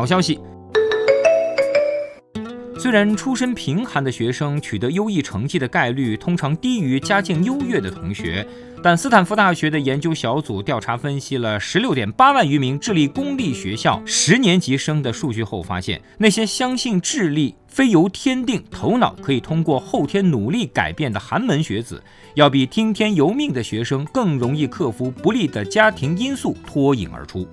好消息。虽然出身贫寒的学生取得优异成绩的概率通常低于家境优越的同学，但斯坦福大学的研究小组调查分析了十六点八万余名智力公立学校十年级生的数据后发现，那些相信智力非由天定、头脑可以通过后天努力改变的寒门学子，要比听天由命的学生更容易克服不利的家庭因素脱颖而出。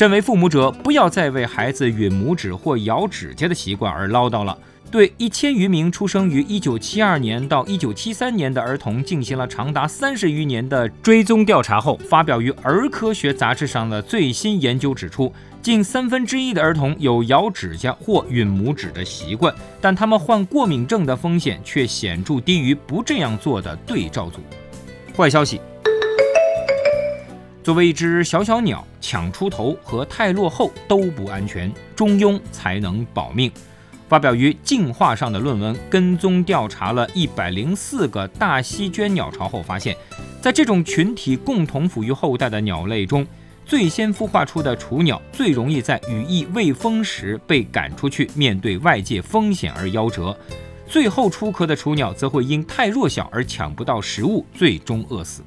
身为父母者，不要再为孩子吮拇指或咬指甲的习惯而唠叨了。对一千余名出生于1972年到1973年的儿童进行了长达三十余年的追踪调查后，发表于《儿科学杂志》上的最新研究指出，近三分之一的儿童有咬指甲或吮拇指的习惯，但他们患过敏症的风险却显著低于不这样做的对照组。坏消息。作为一只小小鸟，抢出头和太落后都不安全，中庸才能保命。发表于《进化》上的论文跟踪调查了一百零四个大西鹃鸟巢后发现，在这种群体共同抚育后代的鸟类中，最先孵化出的雏鸟最容易在羽翼未丰时被赶出去，面对外界风险而夭折；最后出壳的雏鸟则会因太弱小而抢不到食物，最终饿死。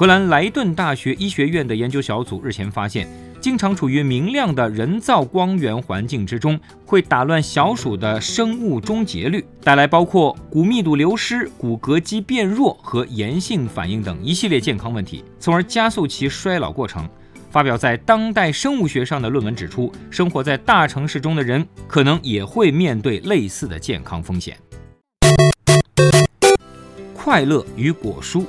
荷兰莱顿大学医学院的研究小组日前发现，经常处于明亮的人造光源环境之中，会打乱小鼠的生物钟节律，带来包括骨密度流失、骨骼肌变弱和炎性反应等一系列健康问题，从而加速其衰老过程。发表在《当代生物学》上的论文指出，生活在大城市中的人可能也会面对类似的健康风险。快乐与果蔬。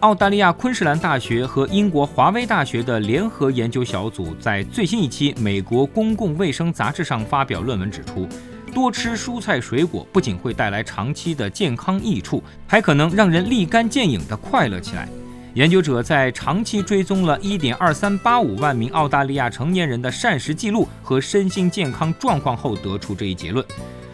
澳大利亚昆士兰大学和英国华威大学的联合研究小组在最新一期《美国公共卫生杂志》上发表论文，指出，多吃蔬菜水果不仅会带来长期的健康益处，还可能让人立竿见影地快乐起来。研究者在长期追踪了1.2385万名澳大利亚成年人的膳食记录和身心健康状况后，得出这一结论。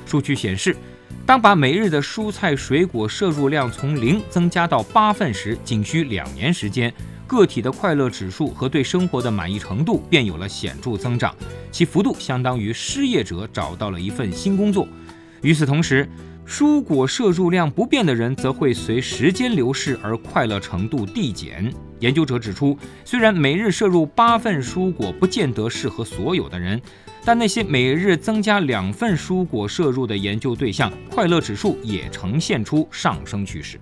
数据显示。当把每日的蔬菜水果摄入量从零增加到八份时，仅需两年时间，个体的快乐指数和对生活的满意程度便有了显著增长，其幅度相当于失业者找到了一份新工作。与此同时，蔬果摄入量不变的人则会随时间流逝而快乐程度递减。研究者指出，虽然每日摄入八份蔬果不见得适合所有的人。但那些每日增加两份蔬果摄入的研究对象，快乐指数也呈现出上升趋势。